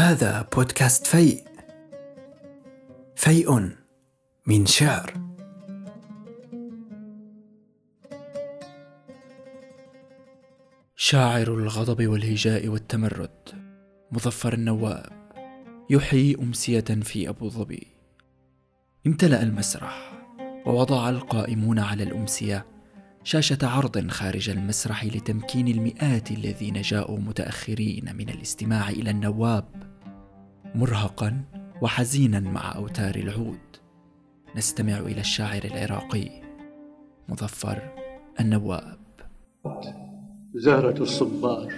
هذا بودكاست فيء. فيء من شعر. شاعر الغضب والهجاء والتمرد. مظفر النواب. يحيي أمسية في أبو ظبي. امتلأ المسرح ووضع القائمون على الأمسية شاشة عرض خارج المسرح لتمكين المئات الذين جاءوا متأخرين من الاستماع إلى النواب. مرهقا وحزينا مع أوتار العود. نستمع إلى الشاعر العراقي مظفر النواب. زهرة الصبار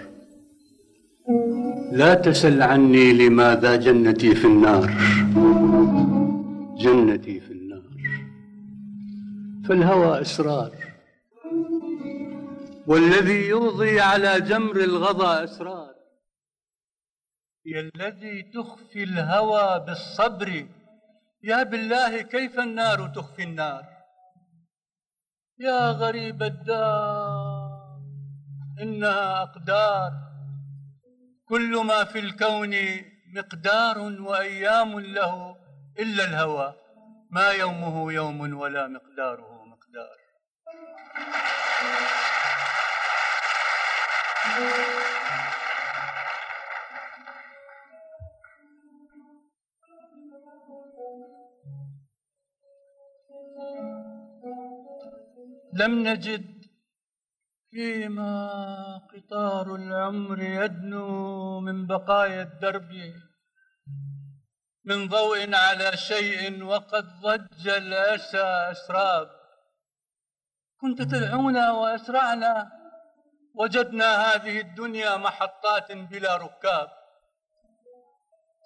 لا تسل عني لماذا جنتي في النار. جنتي في النار. فالهوى إسرار والذي يوضي على جمر الغضا أسرار. يا الذي تخفي الهوى بالصبر. يا بالله كيف النار تخفي النار؟ يا غريب الدار إنها أقدار. كل ما في الكون مقدار وأيام له إلا الهوى. ما يومه يوم ولا مقداره مقدار. لم نجد فيما قطار العمر يدنو من بقايا الدرب من ضوء على شيء وقد ضج الأسى أسراب. كنت تدعونا وأسرعنا وجدنا هذه الدنيا محطات بلا ركاب.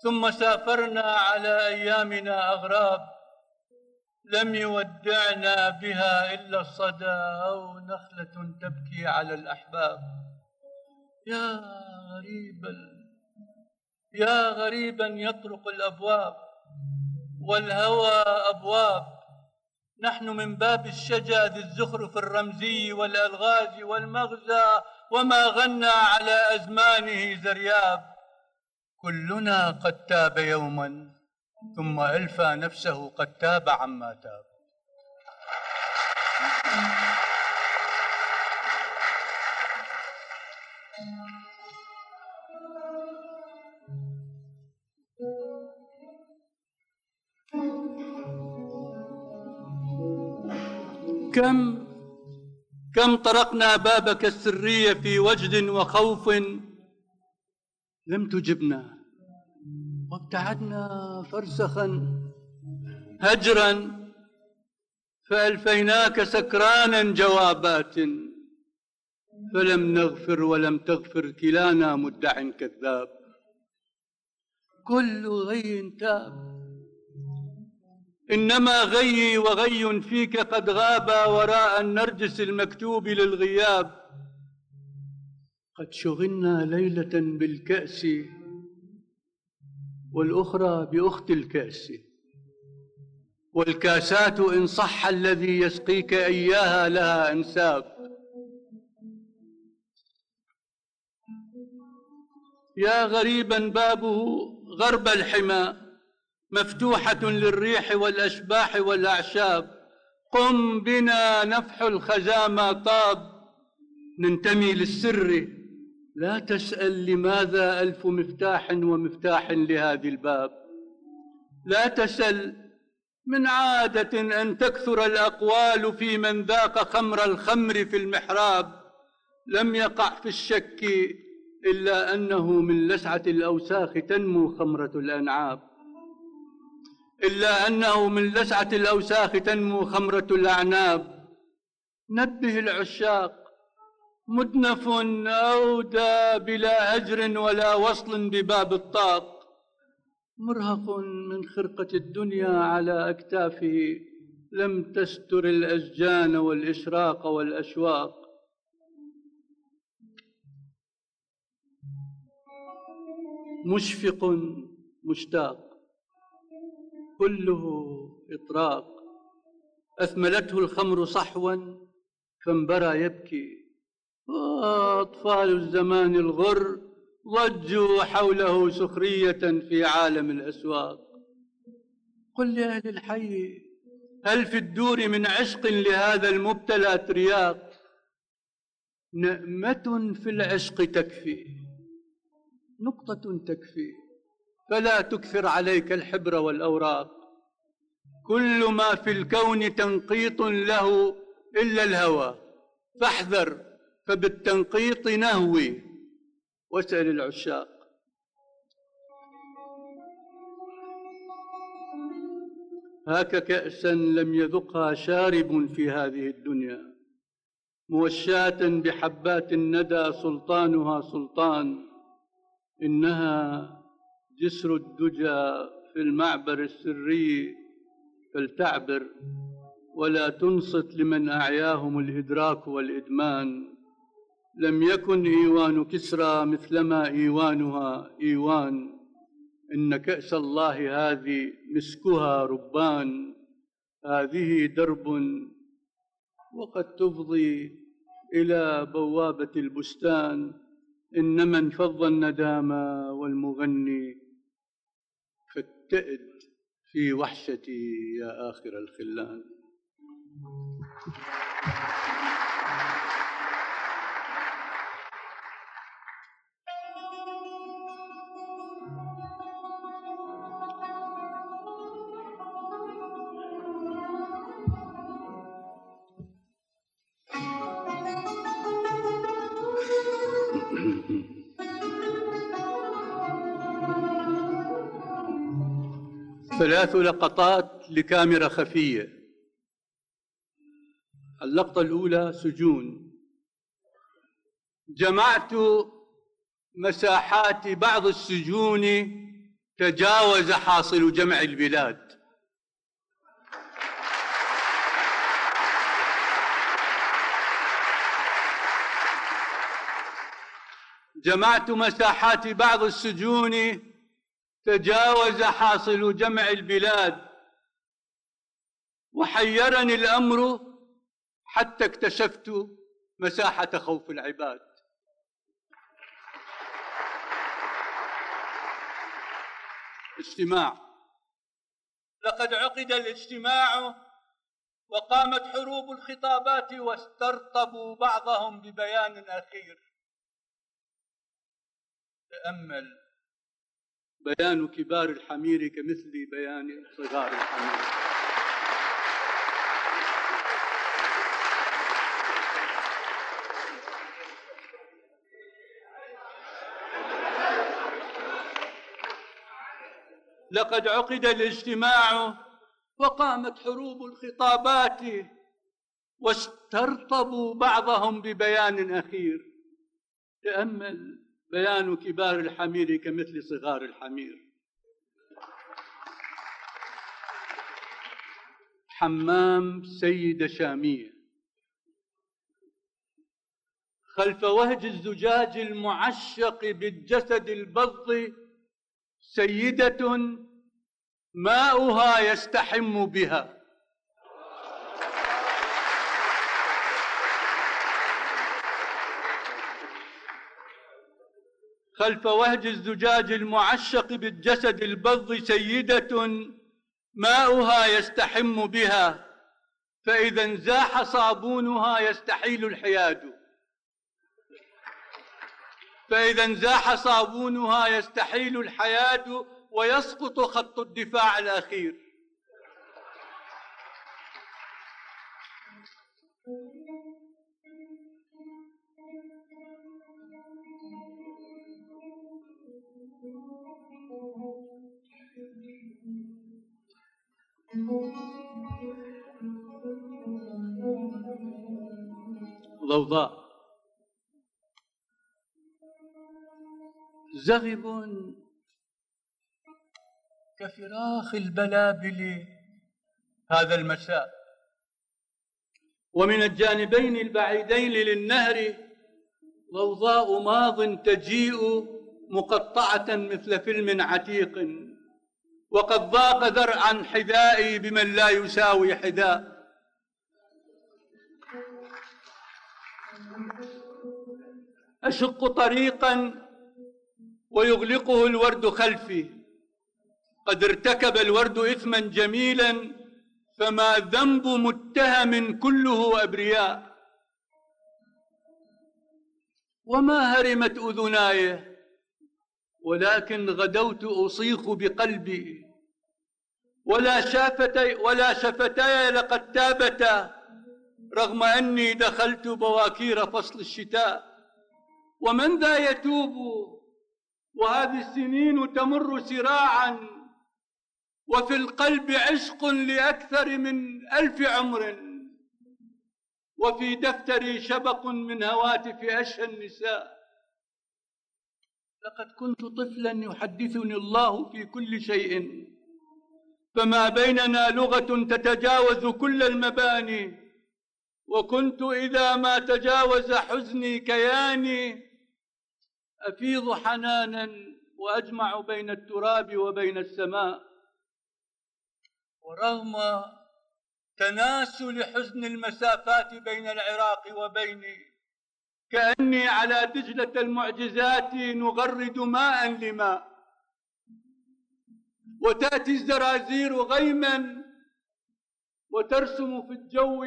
ثم سافرنا على أيامنا أغراب. لم يودعنا بها إلا الصدى أو نخلة تبكي على الأحباب. يا غريبا يا غريبا يطرق الأبواب والهوى أبواب. نحن من باب الشجا ذي الزخرف الرمزي والألغاز والمغزى وما غنى على أزمانه زرياب. كلنا قد تاب يوما ثم ألفى نفسه قد تاب عما تاب. كم كم طرقنا بابك السرية في وجد وخوف لم تجبنا. وابتعدنا فرسخا. هجرا. فألفيناك سكرانا جوابات. فلم نغفر ولم تغفر كلانا مدع كذاب. كل غي تاب. إنما غيي وغي فيك قد غابا وراء النرجس المكتوب للغياب. قد شغلنا ليلة بالكأس. والأخرى بأخت الكأس. والكاسات إن صح الذي يسقيك إياها لها أنساب يا غريبا بابه غرب الحمى مفتوحة للريح والأشباح والأعشاب. قم بنا نفح الخزامى طاب. ننتمي للسر لا تسأل لماذا ألف مفتاح ومفتاح لهذا الباب. لا تسأل من عادة أن تكثر الأقوال في من ذاق خمر الخمر في المحراب. لم يقع في الشك إلا أنه من لسعة الأوساخ تنمو خمرة الأنعاب. إلا أنه من لسعة الأوساخ تنمو خمرة الأعناب. نبه العشاق مدنف أودى بلا هجر ولا وصل بباب الطاق. مرهق من خرقة الدنيا على أكتافه لم تستر الأشجان والإشراق والأشواق. مشفق مشتاق كله إطراق. أثملته الخمر صحوا فانبرى يبكي. أطفال الزمان الغر ضجوا حوله سخرية في عالم الأسواق. قل لأهل الحي هل في الدور من عشق لهذا المبتلى ترياق نأمة في العشق تكفي نقطة تكفي فلا تكثر عليك الحبر والأوراق. كل ما في الكون تنقيط له إلا الهوى فاحذر فبالتنقيط نهوي. واسأل العشاق. هاك كأسا لم يذقها شارب في هذه الدنيا. موشاة بحبات الندى سلطانها سلطان. إنها جسر الدجى في المعبر السري فلتعبر. ولا تنصت لمن أعياهم الإدراك والإدمان. لم يكن إيوان كسرى مثلما إيوانها. إيوان إن كأس الله هذه مسكها ربان. هذه درب وقد تفضي إلى بوابة البستان. إنما انفض الندامى والمغني فاتئد في وحشتي يا آخر الخلان. ثلاث لقطات لكاميرا خفية. اللقطة الأولى سجون. جمعت مساحات بعض السجون تجاوز حاصل جمع البلاد. جمعت مساحات بعض السجون تجاوز حاصل جمع البلاد. وحيرني الأمر حتى اكتشفت مساحة خوف العباد. اجتماع. لقد عقد الاجتماع وقامت حروب الخطابات واسترطبوا بعضهم ببيان اخير تأمل بيان كبار الحمير كمثل بيان صغار الحمير. لقد عقد الاجتماع وقامت حروب الخطابات واسترطبوا بعضهم ببيان أخير تامل بيان كبار الحمير كمثل صغار الحمير. حمام سيدة شامية خلف وهج الزجاج المعشق بالجسد البض سيدة ماؤها يستحم بها. خلف وهج الزجاج المعشق بالجسد البض سيدة ماؤها يستحم بها فإذا انزاح صابونها يستحيل الحياد. فإذا انزاح صابونها يستحيل الحياد ويسقط خط الدفاع الأخير. ضوضاء زغب كفراخ البلابل هذا المساء ومن الجانبين البعيدين للنهر ضوضاء ماض تجيء مقطعة مثل فيلم عتيق. وقد ضاق ذرعا حذائي بمن لا يساوي حذاء. أشق طريقا ويغلقه الورد خلفي. قد ارتكب الورد إثما جميلا فما ذنب متهم كله أبرياء وما هرمت أذناي ولكن غدوت أصيخ بقلبي. ولا شافتي ولا شفتاي لقد تابتا رغم أني دخلت بواكير فصل الشتاء. ومن ذا يتوب؟ وهذه السنين تمر سراعا وفي القلب عشق لأكثر من ألف عمر وفي دفتري شبق من هواتف أشهى النساء. لقد كنت طفلا يحدثني الله في كل شيء فما بيننا لغة تتجاوز كل المباني وكنت إذا ما تجاوز حزني كياني أفيض حنانا وأجمع بين التراب وبين السماء. ورغم تناسل حزن المسافات بين العراق وبيني كأني على دجلة المعجزات نغرد ماء لماء وتأتي الزرازير غيما وترسم في الجو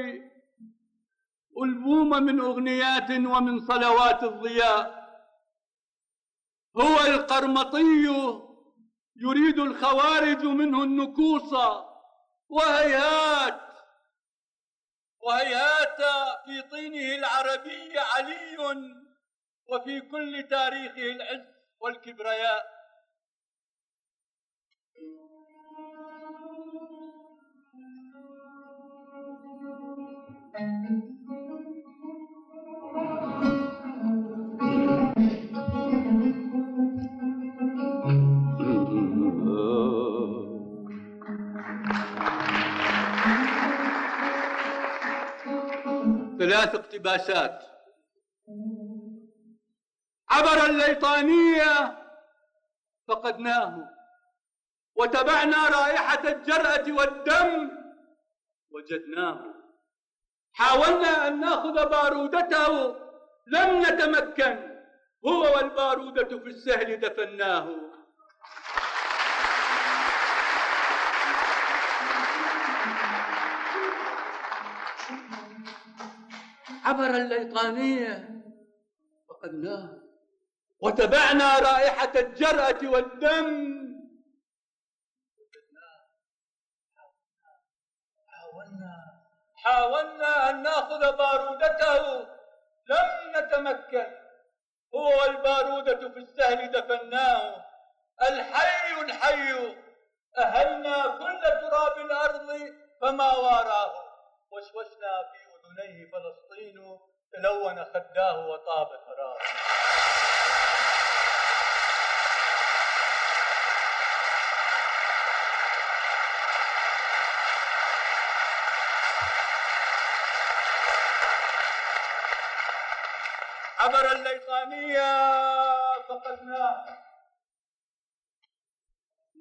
ألبوم من أغنيات ومن صلوات الضياء. هو القرمطي يريد الخوارج منه النكوص وهيهات وهيهات في طينه العربي علي وفي كل تاريخه العز والكبرياء. ثلاث اقتباسات. عبر الليطانية فقدناه وتبعنا رائحة الجرأة والدم وجدناه. حاولنا أن نأخذ بارودته لم نتمكن هو والبارودة في السهل دفناه. عبر الليطانية. فقدناه وتبعنا رائحة الجرأة والدم. حاولنا. حاولنا أن نأخذ بارودته. لم نتمكن. هو والبارودة في السهل دفناه الحي الحي أهلنا كل تراب الأرض فما واراه. وشوشنا في أذنيه فلسطين تلون خداه وطاب ثراه عبر الليطانية فقدناه.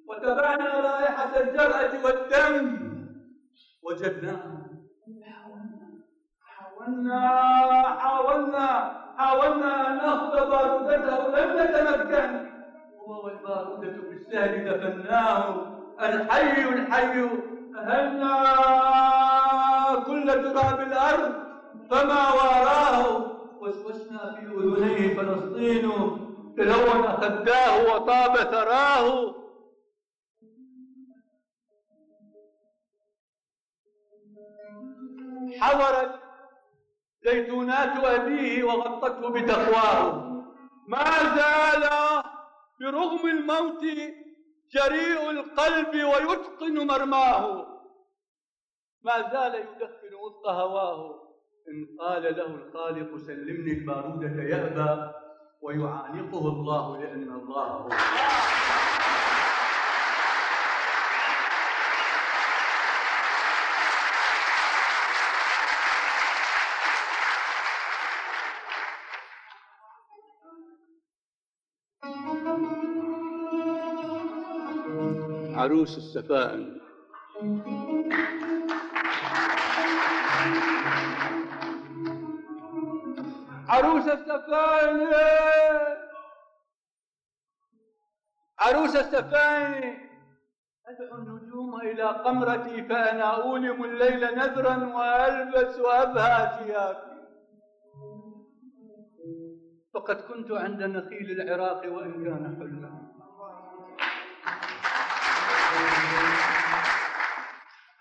وتبعنا رائحة الجرأة والدم وجدناه حاولنا حاولنا حاولنا أن نأخذ بارودته لم نتمكن هو والبارودة في السهل دفناه الحي الحي. أهلنا كل تراب الأرض فما واراه وشوشنا في أذنيه فلسطين. تلون خداه وطاب ثراه. حضرت زيتونات أبيه وغطته بتقواه. ما زال برغم الموت جريء القلب ويتقن مرماه. ما زال يدخن وسط هواه. إن قال له الخالق سلمني البارودة يأبى ويعانقه الله لأن الله هو. عروس السفائن عروس السفائن عروس السفائن أدعو النجوم إلى قمرتي فأنا أولم الليل نذرا وألبس وأبهى ثيابي فقد كنت عند نخيل العراق وإن كان حلما.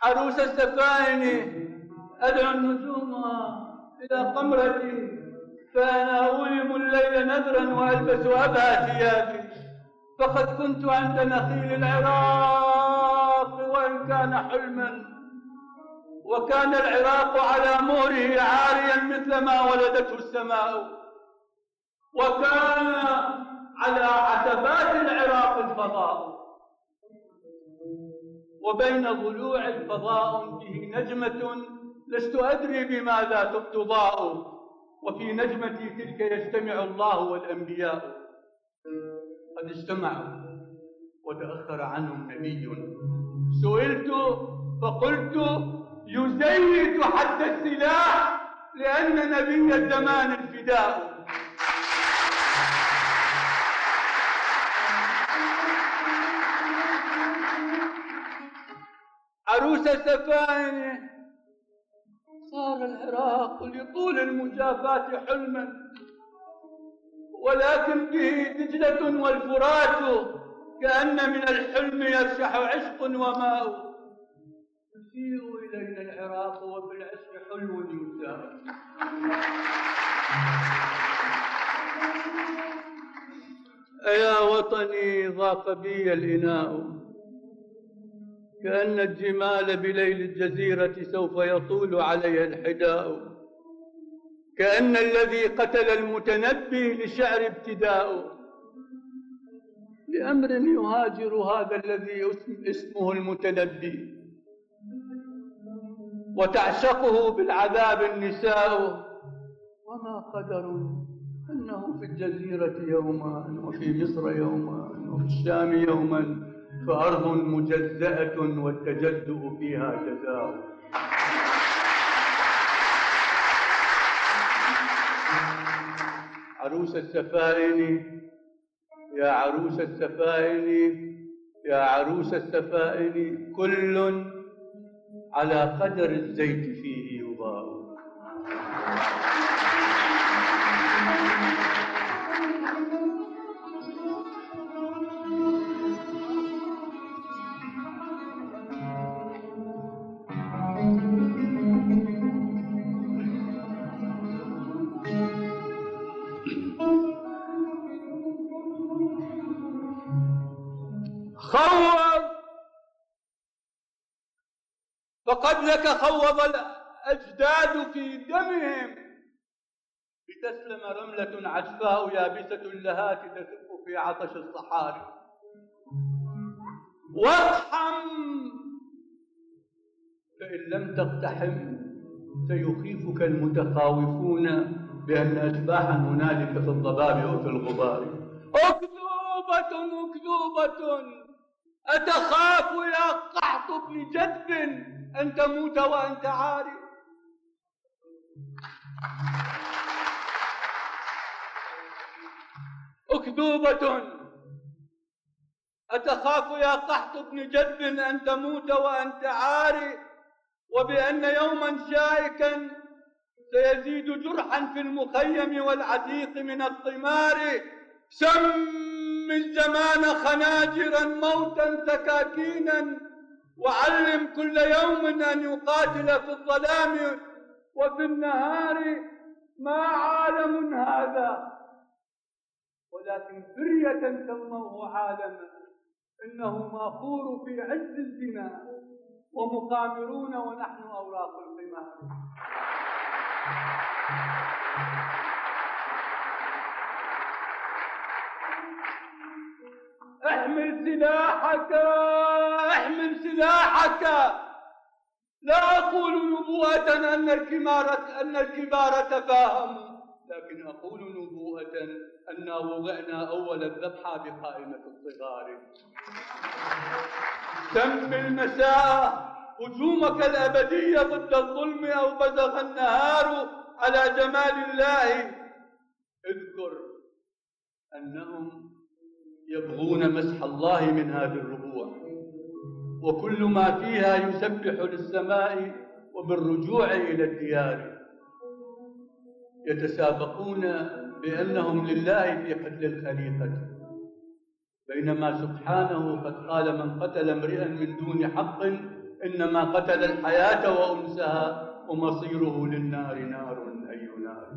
عروس السفائن أدعو النجوم إلى قمرتي فأنا أولم الليل نذرا وألبس أبهى ثيابي فقد كنت عند نخيل العراق وإن كان حلما. وكان العراق على مهره عاريا مثل ما ولدته السماء. وكان على عتبات العراق الفضاء. وبين ضلوع الفضاء به نجمة لست أدري بماذا تضاء وفي نجمتي تلك يجتمع الله والأنبياء. قد اجتمعوا وتأخر عنهم نبي. سئلت فقلت يزيد حد السلاح لأن نبي الزمان الفداء. عروس السفائن صار العراق لطول المجافاة حلما. ولكن به دجلة والفرات كأن من الحلم يرشح عشق وماء. يسيء إلينا العراق وفي العشق حلو يسار أيا وطني ضاق بي الإناء. كأن الجمال بليل الجزيرة سوف يطول عليها الحداء كأن الذي قتل المتنبي لشعر ابتداء. لأمر يهاجر هذا الذي اسمه المتنبي. وتعشقه بالعذاب النساء. وما قدر أنه في الجزيرة يوما وفي مصر يوما وفي الشام يوما. فأرض مجزأة والتجزؤ فيها جزاء. عروس السفائن يا عروس السفائن يا عروس السفائن كل على قدر الزيت فيه فقد لك خوض الأجداد في دمهم. لتسلم رملة عجفاء يابسة اللهات تسف في عطش الصحاري. واقحم فإن لم تقتحم سيخيفك المتخاوفون بأن أشباحا هنالك في الضباب أو في الغبار. أكذوبة أكذوبة! أتخاف يا قحط ابن جذب أن تموت وأنت عارف أكذوبة. أتخاف يا قحط ابن جذب أن تموت وأنت عاري. وبأن يوما شائكا سيزيد جرحا في المخيم والعتيق من الطمار سم الزمان خناجرا موتا سكاكينا. وعلم كل يوم أن يقاتل في الظلام وفي النهار ما عالم هذا. ولكن فرية سموه عالما إنه ماخور في عز الزنا ومقامرون ونحن أوراق القمار. احمل سلاحك احمل سلاحك. لا أقول نبوءة أن الكبار أن الكبار تفاهموا لكن أقول نبوءة أن وضعنا أول الذبحة بقائمة الصغار. سم المساء هجومك الأبدي ضد الظلم أو بزغ النهار على جمال الله. اذكر أنهم يبغون مسح الله من هذه الربوع. وكل ما فيها يسبح للسماء وبالرجوع إلى الديار. يتسابقون بأنهم لله في قتل الخليقة. بينما سبحانه قد قال من قتل امرئا من دون حق إنما قتل الحياة وأنسها ومصيره للنار نار أي نار.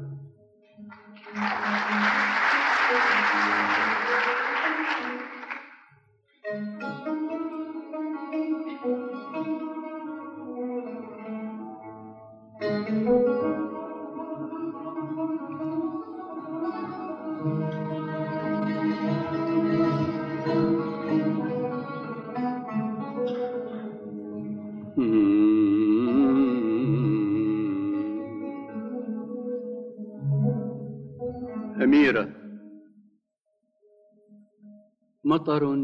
أميرة. مطر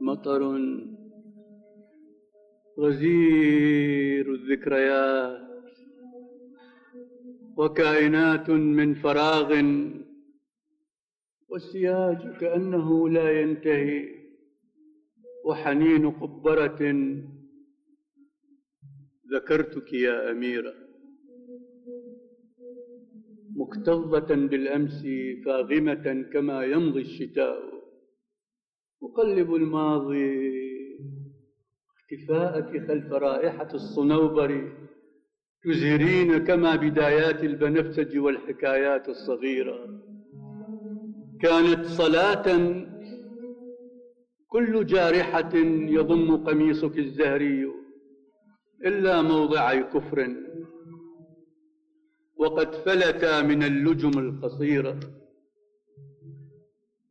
مطر. غزير الذكريات. وكائنات من فراغ. والسياج كأنه لا ينتهي. وحنين قبرة. ذكرتك يا أميرة. مكتظة بالأمس فاغمة كما يمضي الشتاء. أقلب الماضي اختفاءك خلف رائحة الصنوبر تزهرين كما بدايات البنفسج والحكايات الصغيرة. كانت صلاة كل جارحة يضم قميصك الزهري إلا موضع كفر. وقد فلتا من اللجم القصيرة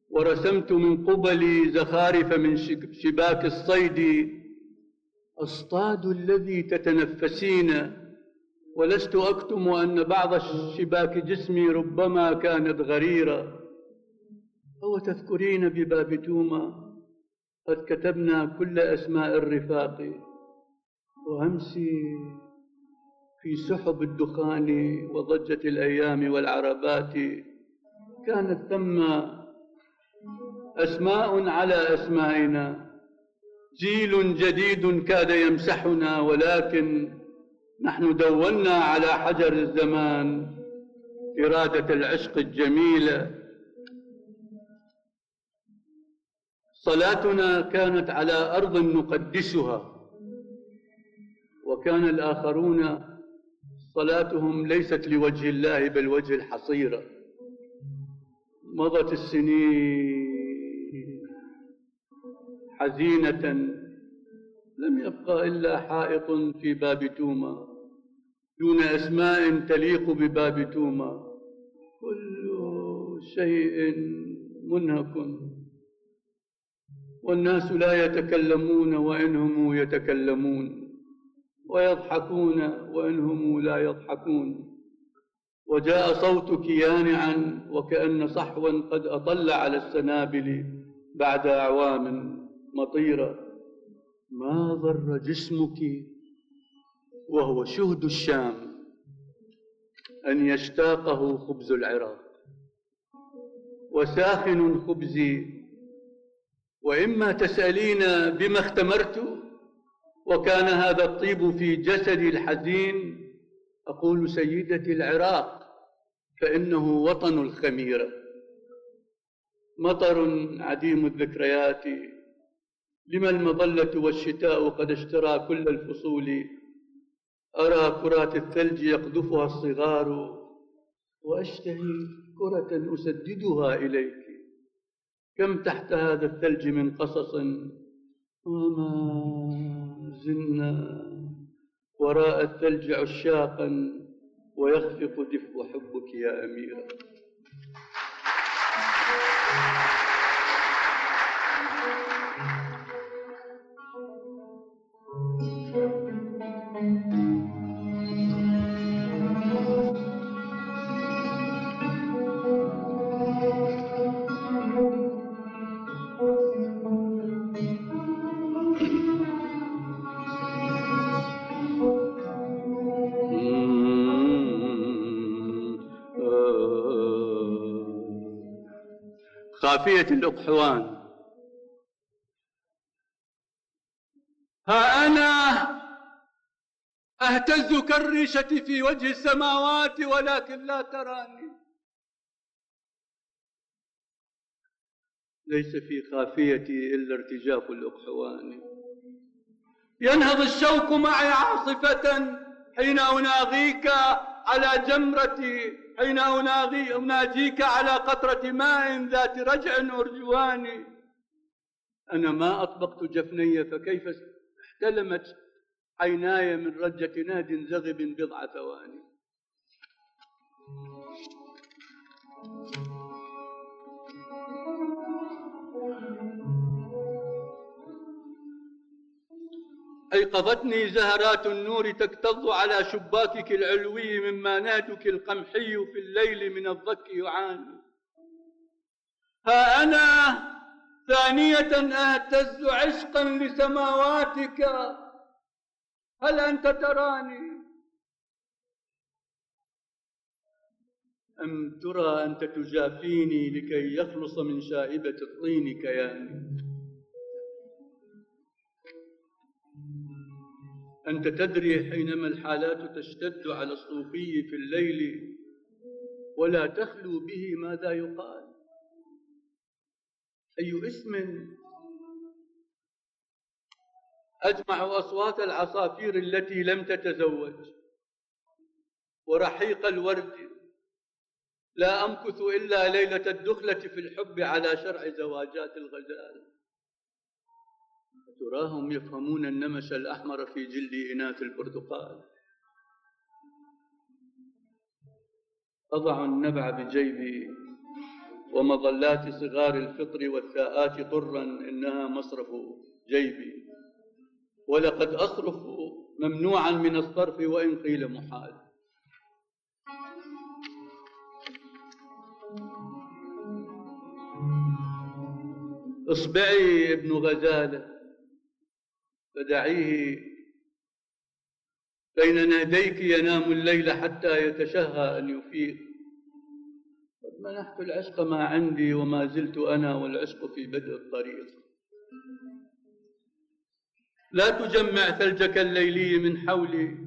ورسمت من قبلي زخارف من شباك الصيد. أصطاد الذي تتنفسين. ولست أكتم أن بعض الشباك جسمي ربما كانت غريرة. أو تذكرين بباب توما؟ قد كتبنا كل أسماء الرفاق. وأمسي في سحب الدخان وضجة الأيام والعربات كانت ثم أسماء على أسمائنا. جيل جديد كاد يمسحنا ولكن نحن دونا على حجر الزمان. إرادة العشق الجميلة. صلاتنا كانت على أرض نقدسها وكان الآخرون صلاتهم ليست لوجه الله بل وجه الحصيرة. مضت السنين حزينة لم يبقى إلا حائط في باب توما. دون أسماء تليق بباب توما. كل شيء منهك. والناس لا يتكلمون وإنهم يتكلمون. ويضحكون وإنهم لا يضحكون. وجاء صوتك يانعا وكأن صحوا قد أطل على السنابل بعد أعوام مطيرة. ما ضر جسمك وهو شهد الشام أن يشتاقه خبز العراق؟ وساخن خبزي وإما تسألين بما اختمرت وكان هذا الطيب في جسدي الحزين. أقول سيدتي العراق فإنه وطن الخميرة مطر عديم الذكريات. لما المظلة والشتاء قد اشترى كل الفصول. أرى كرات الثلج يقذفها الصغار. وأشتهي كرة أسددها إليك. كم تحت هذا الثلج من قصص. وما زلنا وراء الثلج عشاقا ويخفق دفء حبك يا أميرة. خافية الأقحوان ها أنا أهتز كالريشة في وجه السماوات ولكن لا تراني. ليس في خافيتي إلا ارتجاف الأقحوان ينهض الشوك معي عاصفة حين أناغيك على جمرتي حين أناغي أناجيك على قطرة ماء ذات رجع أرجواني. أنا ما أطبقت جفني فكيف احتلمت عيناي من رجة ناد زغب بضع ثواني. أيقظتني زهرات النور تكتظ على شباكك العلوي مما نادك القمحي في الليل من الضك يعاني. ها أنا ثانية أهتز عشقا لسماواتك. هل أنت تراني؟ أم ترى أنت تجافيني لكي يخلص من شائبة الطين كياني؟ أنت تدري حينما الحالات تشتد على الصوفي في الليل ولا تخلو به ماذا يقال؟ أي اسم؟ أجمع أصوات العصافير التي لم تتزوج. ورحيق الورد. لا أمكث إلا ليلة الدخلة في الحب على شرع زواجات الغزال. تراهم يفهمون النمش الأحمر في جلد إناث البرتقال. أضع النبع بجيبي ومظلات صغار الفطر والثاءات طرا إنها مصرف جيبي ولقد أصرف ممنوعا من الصرف وإن قيل محال. اصبعي ابن غزالة. فدعيه. بين ناديك ينام الليل حتى يتشهى أن يفيق. قد منحت العشق ما عندي وما زلت أنا والعشق في بدء الطريق. لا تجمع ثلجك الليلي من حولي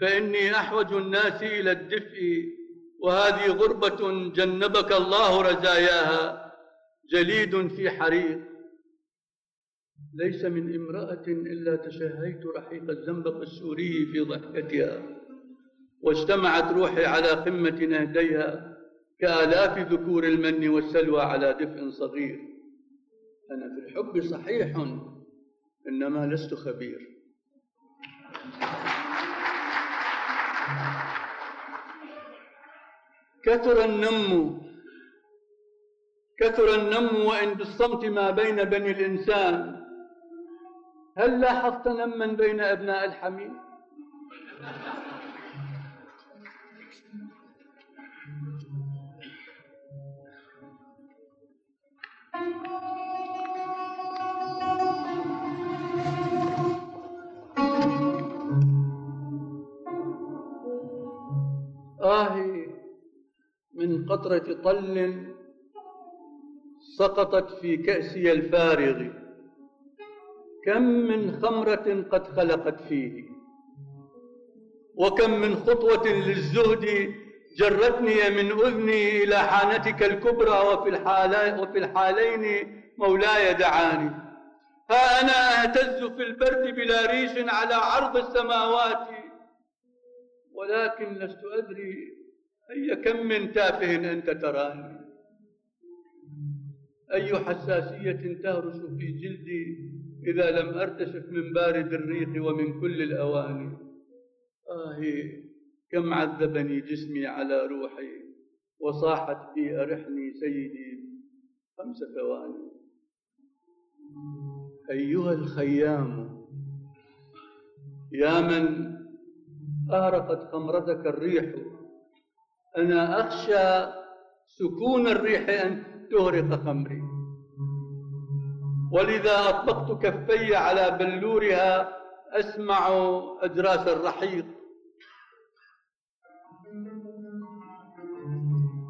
فإني أحوج الناس إلى الدفء وهذه غربة جنبك الله رزاياها جليد في حريق. ليس من امرأة إلا تشهيت رحيق الزنبق السوري في ضحكتها واجتمعت روحي على قمة نهديها كآلاف ذكور المن والسلوى على دفء صغير. أنا في الحب صحيح إنما لست خبير. كثر النم كثر النم وإن بالصمت ما بين بني الإنسان هل لاحظت نما بين أبناء الحميد آهي من قطرة طل سقطت في كأسي الفارغ. كم من خمرة قد خلقت فيه. وكم من خطوة للزهد جرتني من أذني إلى حانتك الكبرى وفي, وفي الحالين مولاي دعاني. ها أنا أهتز في البرد بلا ريش على عرض السماوات. ولكن لست أدري أي كم من تافه أنت تراني. أي حساسية تهرس في جلدي إذا لم أرتشف من بارد الريق ومن كل الأواني. آهي كم عذبني جسمي على روحي وصاحت في أرحني سيدي خمس ثواني. أيها الخيام يا من أهرقت خمرتك الريح أنا أخشى سكون الريح أن تهرق خمري. ولذا أطبقت كفي على بلورها أسمع أجراس الرحيق.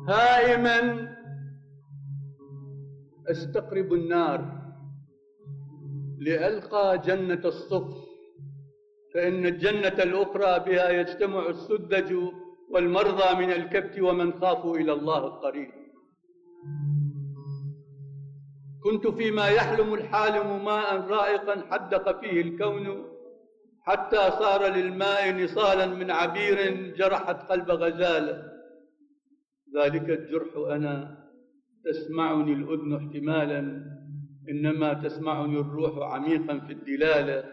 هائما أستقرب النار لألقى جنة الصف فإن الجنة الأخرى بها يجتمع السذج والمرضى من الكبت ومن خافوا إلى الله القريب. كنت فيما يحلم الحالم ماء رائقا حدق فيه الكون حتى صار للماء نصالا من عبير جرحت قلب غزاله ذلك الجرح أنا تسمعني الأذن احتمالا إنما تسمعني الروح عميقا في الدلالة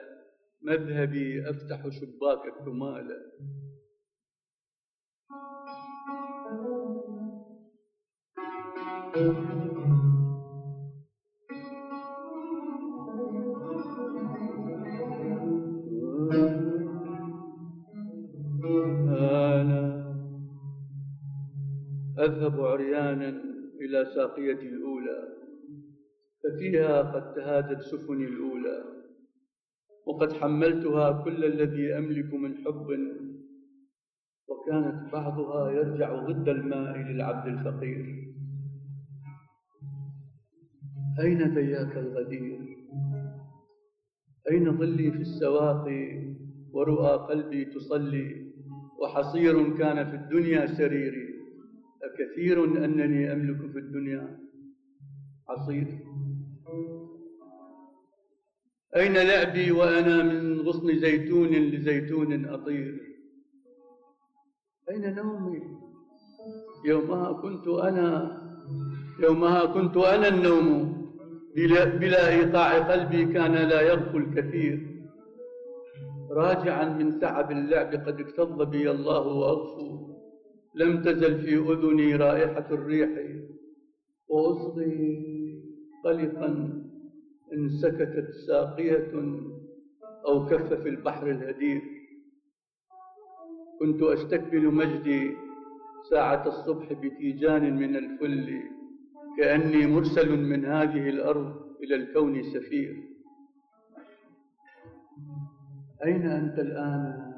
مذهبي أفتح شباك الثمالة أنا أذهب عريانا إلى ساقيتي الأولى ففيها قد تهادت سفني الأولى وقد حملتها كل الذي أملك من حب وكانت بعضها يرجع ضد الماء للعبد الفقير. أين ذياك الغدير؟ أين ظلي في السواقي ورؤى قلبي تصلي وحصير كان في الدنيا سريري؟ أكثير أنني أملك في الدنيا. حصير أين لعبي وأنا من غصن زيتون لزيتون أطير؟ أين نومي؟ يومها كنت أنا يومها كنت أنا النوم. بلا, بلا إيقاع قلبي كان لا يغفو الكثير. راجعا من تعب اللعب قد اكتظ بي الله وأغفو. لم تزل في أذني رائحة الريح وأصغي قلقا إن سكتت ساقية أو كف في البحر الهدير كنت أستكمل مجدي ساعة الصبح بتيجان من الفل كأني مرسل من هذه الأرض إلى الكون سفير. أين أنت الآن؟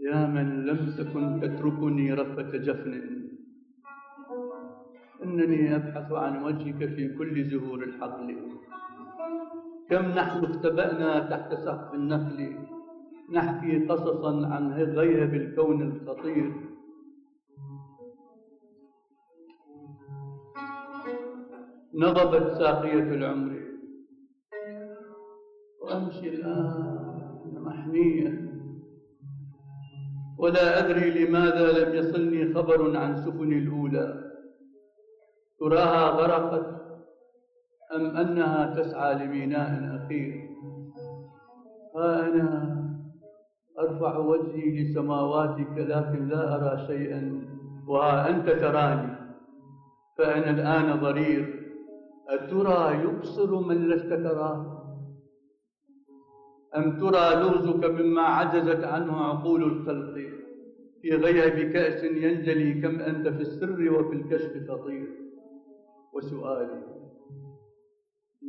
يا من لم تكن تتركني رفة جفن. إنني أبحث عن وجهك في كل زهور الحقل. كم نحن اختبأنا تحت سقف النخل. نحكي قصصا عن غيهب الكون الخطير. نضبت ساقية العمر. وأمشي الآن محنية ولا أدري لماذا لم يصلني خبر عن سفني الأولى. تراها غرقت أم أنها تسعى لميناء أخير؟ ها أنا أرفع وجهي لسماواتك لكن لا أرى شيئا وها أنت تراني فأنا الآن ضرير. أترى يبصر من لست تراه؟ أم ترى لغزك مما عجزت عنه عقول الخلق؟ في غياب كأس ينجلي كم أنت في السر وفي الكشف خطير وسؤالي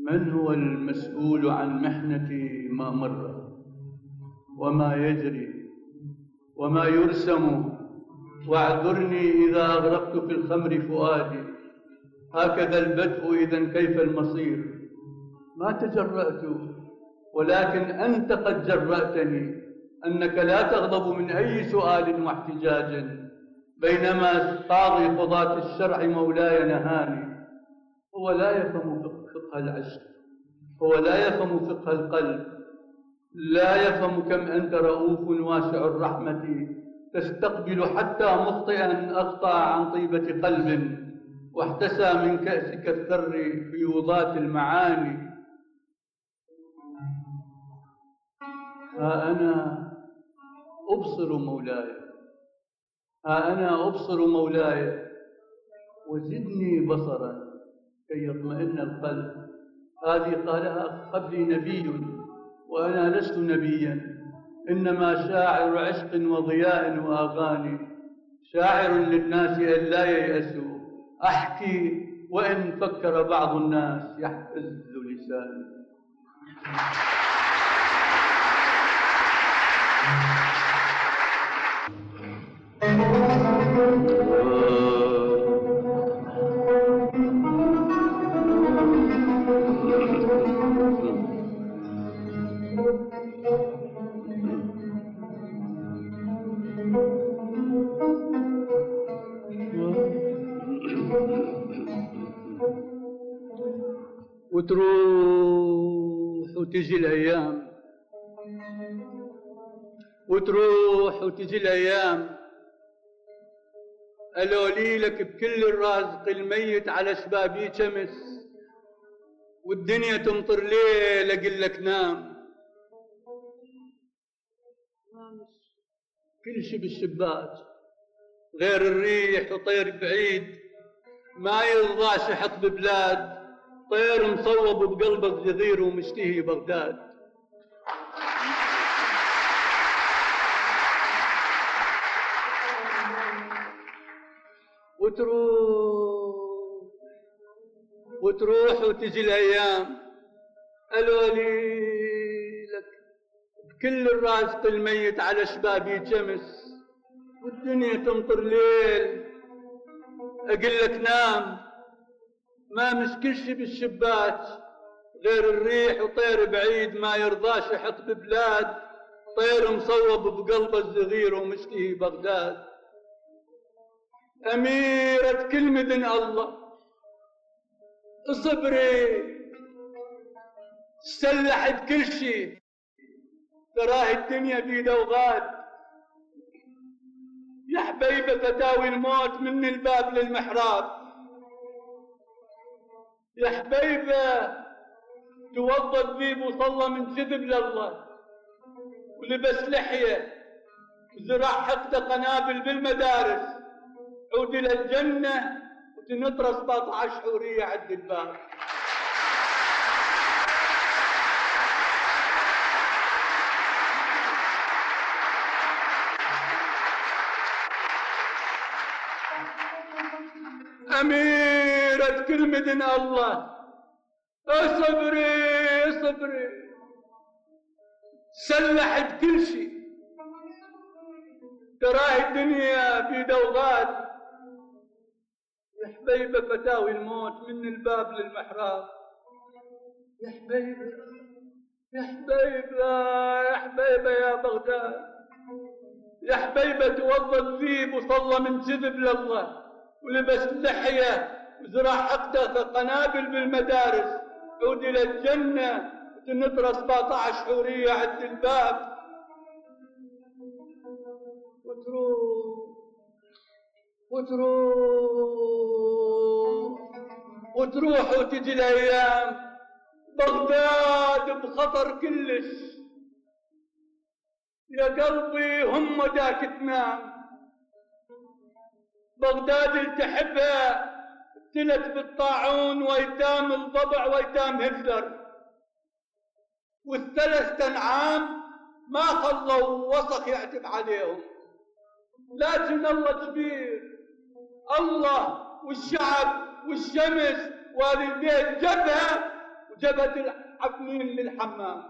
من هو المسؤول عن محنتي ما مر؟ وما يجري؟ وما يرسم؟ واعذرني إذا أغرقت في الخمر فؤادي. هكذا البدء إذا كيف المصير؟ ما تجرأت ولكن أنت قد جرأتني أنك لا تغضب من أي سؤال واحتجاج بينما قاضي قضاة الشرع مولاي نهاني. هو لا يفهم فقه العشق هو لا يفهم فقه القلب لا يفهم كم أنت رؤوف واسع الرحمة تستقبل حتى مخطئا أخطأ عن طيبة قلب واحتسى من كأسك الثر فيوضات المعاني. ها أنا أبصر مولاي. ها أنا أبصر مولاي. وزدني بصرا كي يطمئن القلب. هذه قالها قبلي نبي وأنا لست نبيا. إنما شاعر عشق وضياء وأغاني شاعر للناس أن لا ييأسوا. أحكي وإن فكر بعض الناس يحتز لساني. وتروح وتجي الأيام وتروح وتجي الأيام. ألولي لك بكل الرازق الميت على شبابي شمس والدنيا تمطر ليل أقول لك نام. كل شي بالشباك غير الريح وطير بعيد. ما يرضى شحط ببلاد طير مصوب بقلبه الصغير ومشتهي بغداد. وتروح. وتروح وتجي الأيام. الولي لك. بكل الرازق الميت على شبابي شمس والدنيا تمطر ليل. أقول لك نام. ما شي بالشباك. غير الريح وطير بعيد ما يرضاش يحط ببلاد. طير مصوب بقلبه الصغير ومشتهي بغداد. أميرة كل مدن الله. اصبري سلحت كل شيء. تراهي الدنيا بيد وغاد. يا حبيبة فتاوي الموت من الباب للمحراب. يا حبيبة توضى ذيب وصلى من جذب لله. ولبس لحية. وزرع حتى قنابل بالمدارس. عود الجنة وتنطر 17 حورية عند الباب أميرة كل مدن الله. اصبري اصبري سلحت كل شيء. تراهي الدنيا بدوغات يا حبيبة فتاوي الموت من الباب للمحراب. يا حبيبة يا حبيبة يا حبيبة يا بغداد. يا حبيبة توضى الذيب وصلى من جذب لله ولبس لحية وزرع حقته قنابل بالمدارس. عود إلى الجنة وتنطر 17 حورية عند الباب. وتروح وتروح. وتروح وتجي الأيام. بغداد بخطر كلش. يا قلبي هم داك تنام. بغداد اللي تحبها ابتلت بالطاعون وايتام الضبع وايتام هتلر والثلاث أنعام ما خلوا وسخ يعتب عليهم. لكن الله كبير. الله والشعب والشمس والبيت جبهة وجبهة الحفلين للحمام.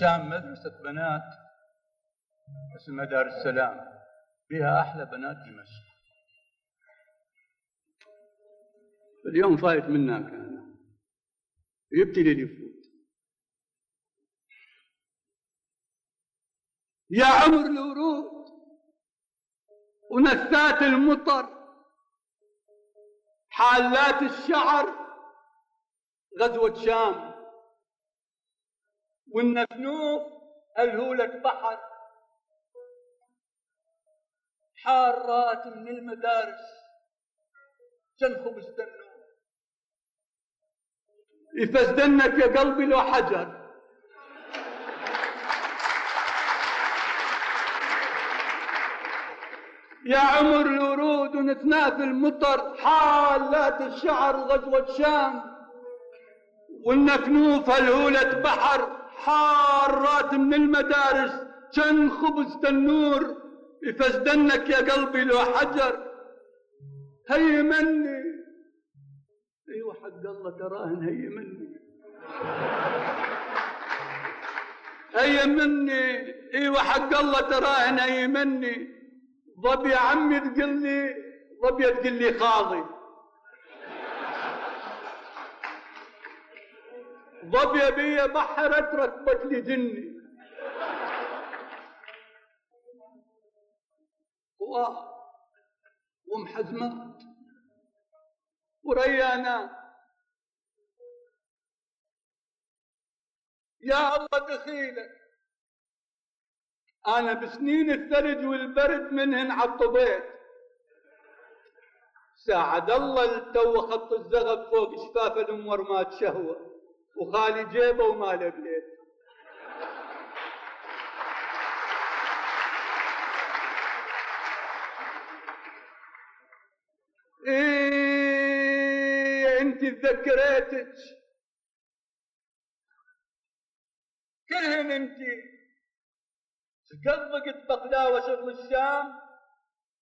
الشام مدرسة بنات اسمها دار السلام فيها أحلى بنات دمشق اليوم فايت منك أنا يبتلي يفوت. يا عمر الورود ونثات المطر حالات الشعر غزوة شام. والنفنوف الهولة بحر. حارات من المدارس تنخب الزنوف يفزدنك يا قلبي لو حجر. يا عمر الورود ونثناف المطر حالات الشعر غزوة شام. والنفنوف الهولة بحر. حارات من المدارس كان خبز تنور يفزدنك يا قلبي لو حجر. هي مني أيوه حق الله تراهن هي مني هي مني أيوه حق الله تراهن هي مني ضب يا عمي تقول لي ضب تقول لي خاضي. ضب يا بي بحرت ركبت لي جني ومحزمات وريانات يا الله دخيلك. أنا بسنين الثلج والبرد منهن عطبيت ساعد الله التو خط الزغب فوق شفاف الأمور ما تشهوى وخالي جيبه وما لبيت إيه أنت تذكريتك كلهن أنت. قلبك بغداد شغل الشام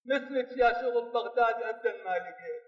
مثلك يا شغل بغداد ابدا ما لقيت.